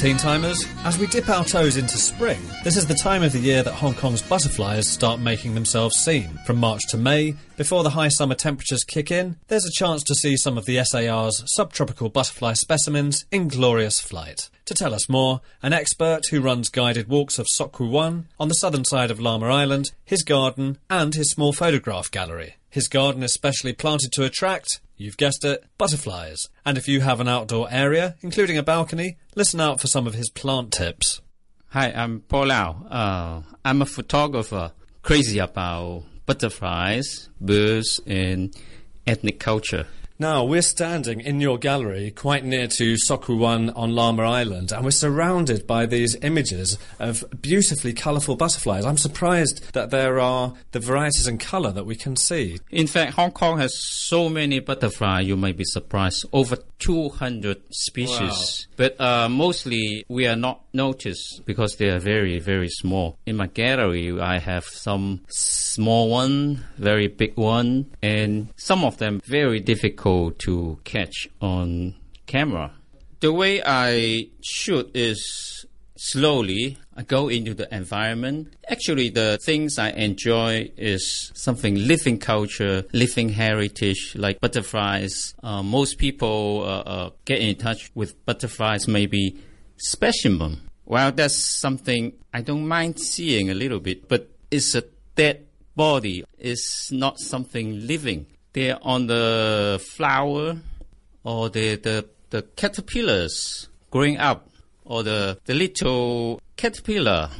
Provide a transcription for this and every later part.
teen timers. As we dip our toes into spring, this is the time of the year that Hong Kong's butterflies start making themselves seen. From March to May, before the high summer temperatures kick in, there's a chance to see some of the SAR's subtropical butterfly specimens in glorious flight. To tell us more, an expert who runs guided walks of Sok Kwu Wan on the southern side of Lamma Island, his garden, and his small photograph gallery. His garden is specially planted to attract, you've guessed it, butterflies. And if you have an outdoor area, including a balcony, listen out for some of his plant tips. Hi, I'm Paul Lau. Uh, I'm a photographer crazy about butterflies, birds, and ethnic culture. Now, we're standing in your gallery quite near to Sok on Lamma Island, and we're surrounded by these images of beautifully colourful butterflies. I'm surprised that there are the varieties in colour that we can see. In fact, Hong Kong has so many butterflies, you might be surprised. Over 200 species. Wow. But uh, mostly we are not noticed because they are very, very small. In my gallery, I have some small one, very big one, and some of them very difficult to catch on camera. The way I shoot is slowly. I go into the environment. Actually, the things I enjoy is something living culture, living heritage, like butterflies. Uh, most people uh, uh, get in touch with butterflies, maybe specimen. Well, that's something I don't mind seeing a little bit, but it's a dead body. It's not something living they're on the flower or the, the, the caterpillars growing up or the, the little caterpillar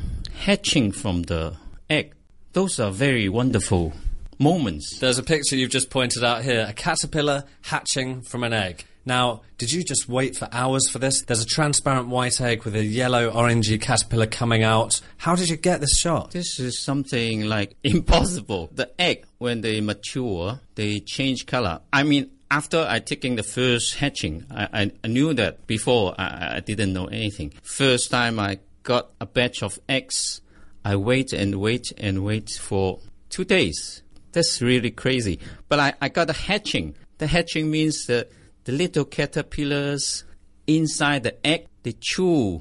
hatching from the egg. Those are very wonderful moments. There's a picture you've just pointed out here a caterpillar hatching from an egg. Now, did you just wait for hours for this? There's a transparent white egg with a yellow orangey caterpillar coming out. How did you get this shot? This is something like impossible. The egg, when they mature, they change color. I mean, after I taking the first hatching, I, I, knew that before I, I didn't know anything. First time I got a batch of eggs, I wait and wait and wait for two days. That's really crazy. But I, I got a hatching. The hatching means that the little caterpillars inside the egg, they chew,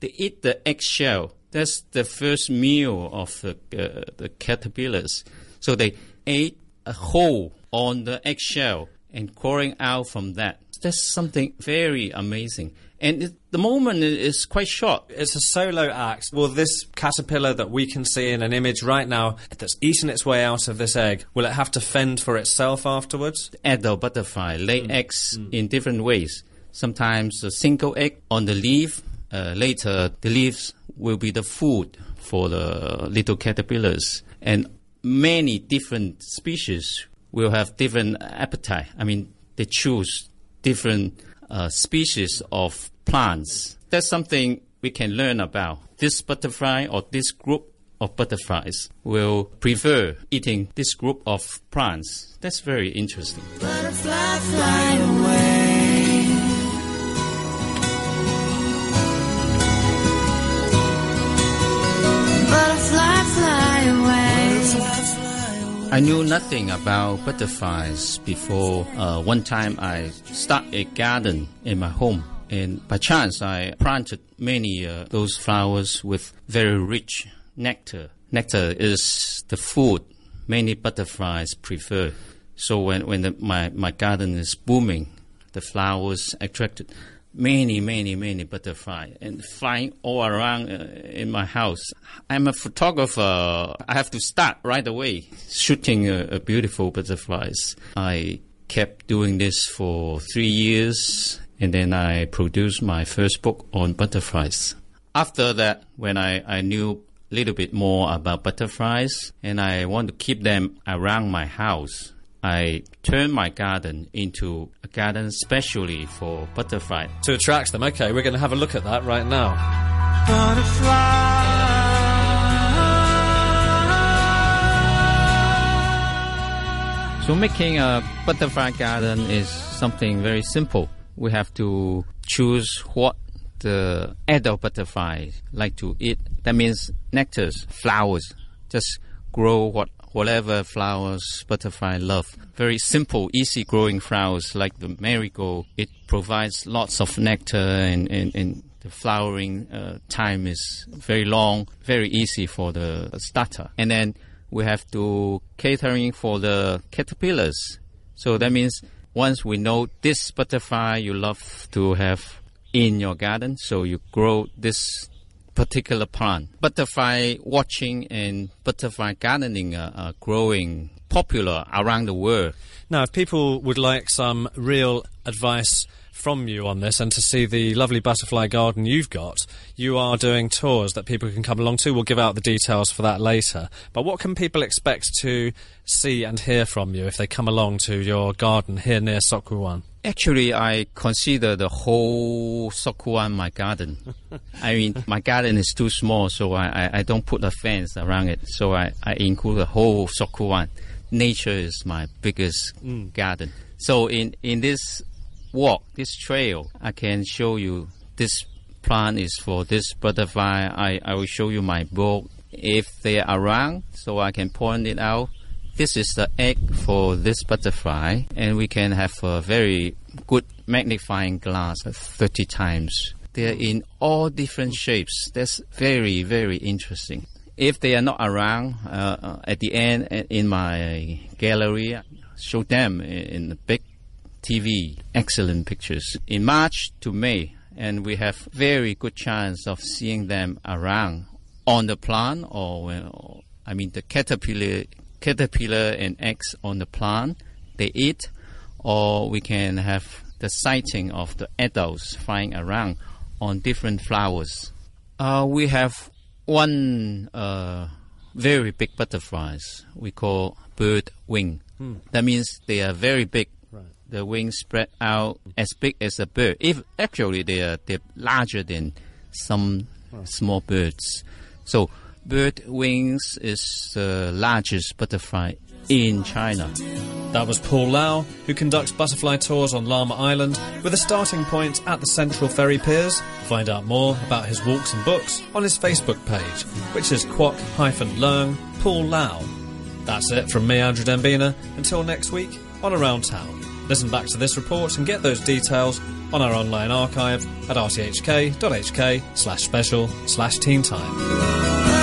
they eat the eggshell. That's the first meal of the, uh, the caterpillars. So they ate a hole on the eggshell and crawling out from that. That's something very amazing. And it, the moment is quite short. It's a solo act. Will this caterpillar that we can see in an image right now that's eaten its way out of this egg, will it have to fend for itself afterwards? Adult butterfly lay mm. eggs mm. in different ways. Sometimes a single egg on the leaf. Uh, later, the leaves will be the food for the little caterpillars. And many different species will have different appetite. I mean, they choose different uh, species of plants. That's something we can learn about. This butterfly or this group of butterflies will prefer eating this group of plants. That's very interesting. Butterfly fly away. I knew nothing about butterflies before uh, one time I started a garden in my home. And by chance, I planted many uh, those flowers with very rich nectar. Nectar is the food many butterflies prefer. So when, when the, my, my garden is booming, the flowers attracted many, many, many butterflies and flying all around uh, in my house. I'm a photographer. I have to start right away shooting uh, beautiful butterflies. I kept doing this for three years and then I produced my first book on butterflies. After that, when I, I knew a little bit more about butterflies and I want to keep them around my house, I turned my garden into a garden specially for butterflies. To attract them, okay, we're going to have a look at that right now. Butterfly. So making a butterfly garden is something very simple. We have to choose what the adult butterflies like to eat. That means nectars, flowers. Just grow what whatever flowers butterfly love. Very simple, easy growing flowers like the marigold. It provides lots of nectar and, and, and the flowering uh, time is very long, very easy for the starter. And then we have to catering for the caterpillars. So that means once we know this butterfly you love to have in your garden, so you grow this particular plant. Butterfly watching and butterfly gardening are, are growing popular around the world. Now, if people would like some real advice from you on this and to see the lovely butterfly garden you've got, you are doing tours that people can come along to. We'll give out the details for that later. But what can people expect to see and hear from you if they come along to your garden here near Sok Kwu Wan? Actually, I consider the whole Sok Kwu my garden. I mean, my garden is too small, so I, I, I, don't put a fence around it. So I, I include the whole Sok Kwu Wan. Nature is my biggest mm. garden. So in, in this walk, this trail, I can show you this plant is for this butterfly. I, I will show you my book if they are around, so I can point it out. This is the egg for this butterfly, and we can have a very good magnifying glass, 30 times. They're in all different shapes. That's very, very interesting. If they are not around, uh, uh at the end uh, in my gallery, show them in the big TV, excellent pictures in March to May, and we have very good chance of seeing them around on the plant, or, or I mean the caterpillar, caterpillar and eggs on the plant they eat, or we can have the sighting of the adults flying around on different flowers. Uh, we have one uh, very big butterflies we call bird wing. Hmm. That means they are very big the wings spread out as big as a bird. If actually they are they're larger than some small birds. So bird wings is the largest butterfly in China. That was Paul Lau, who conducts butterfly tours on Lamma Island with a starting point at the Central Ferry Piers. Find out more about his walks and books on his Facebook page, which is kwok-leung Paul Lau. That's it from me, Andrew Dembina. Until next week on Around Town. Listen back to this report and get those details on our online archive at rthk.hk slash special slash teen time.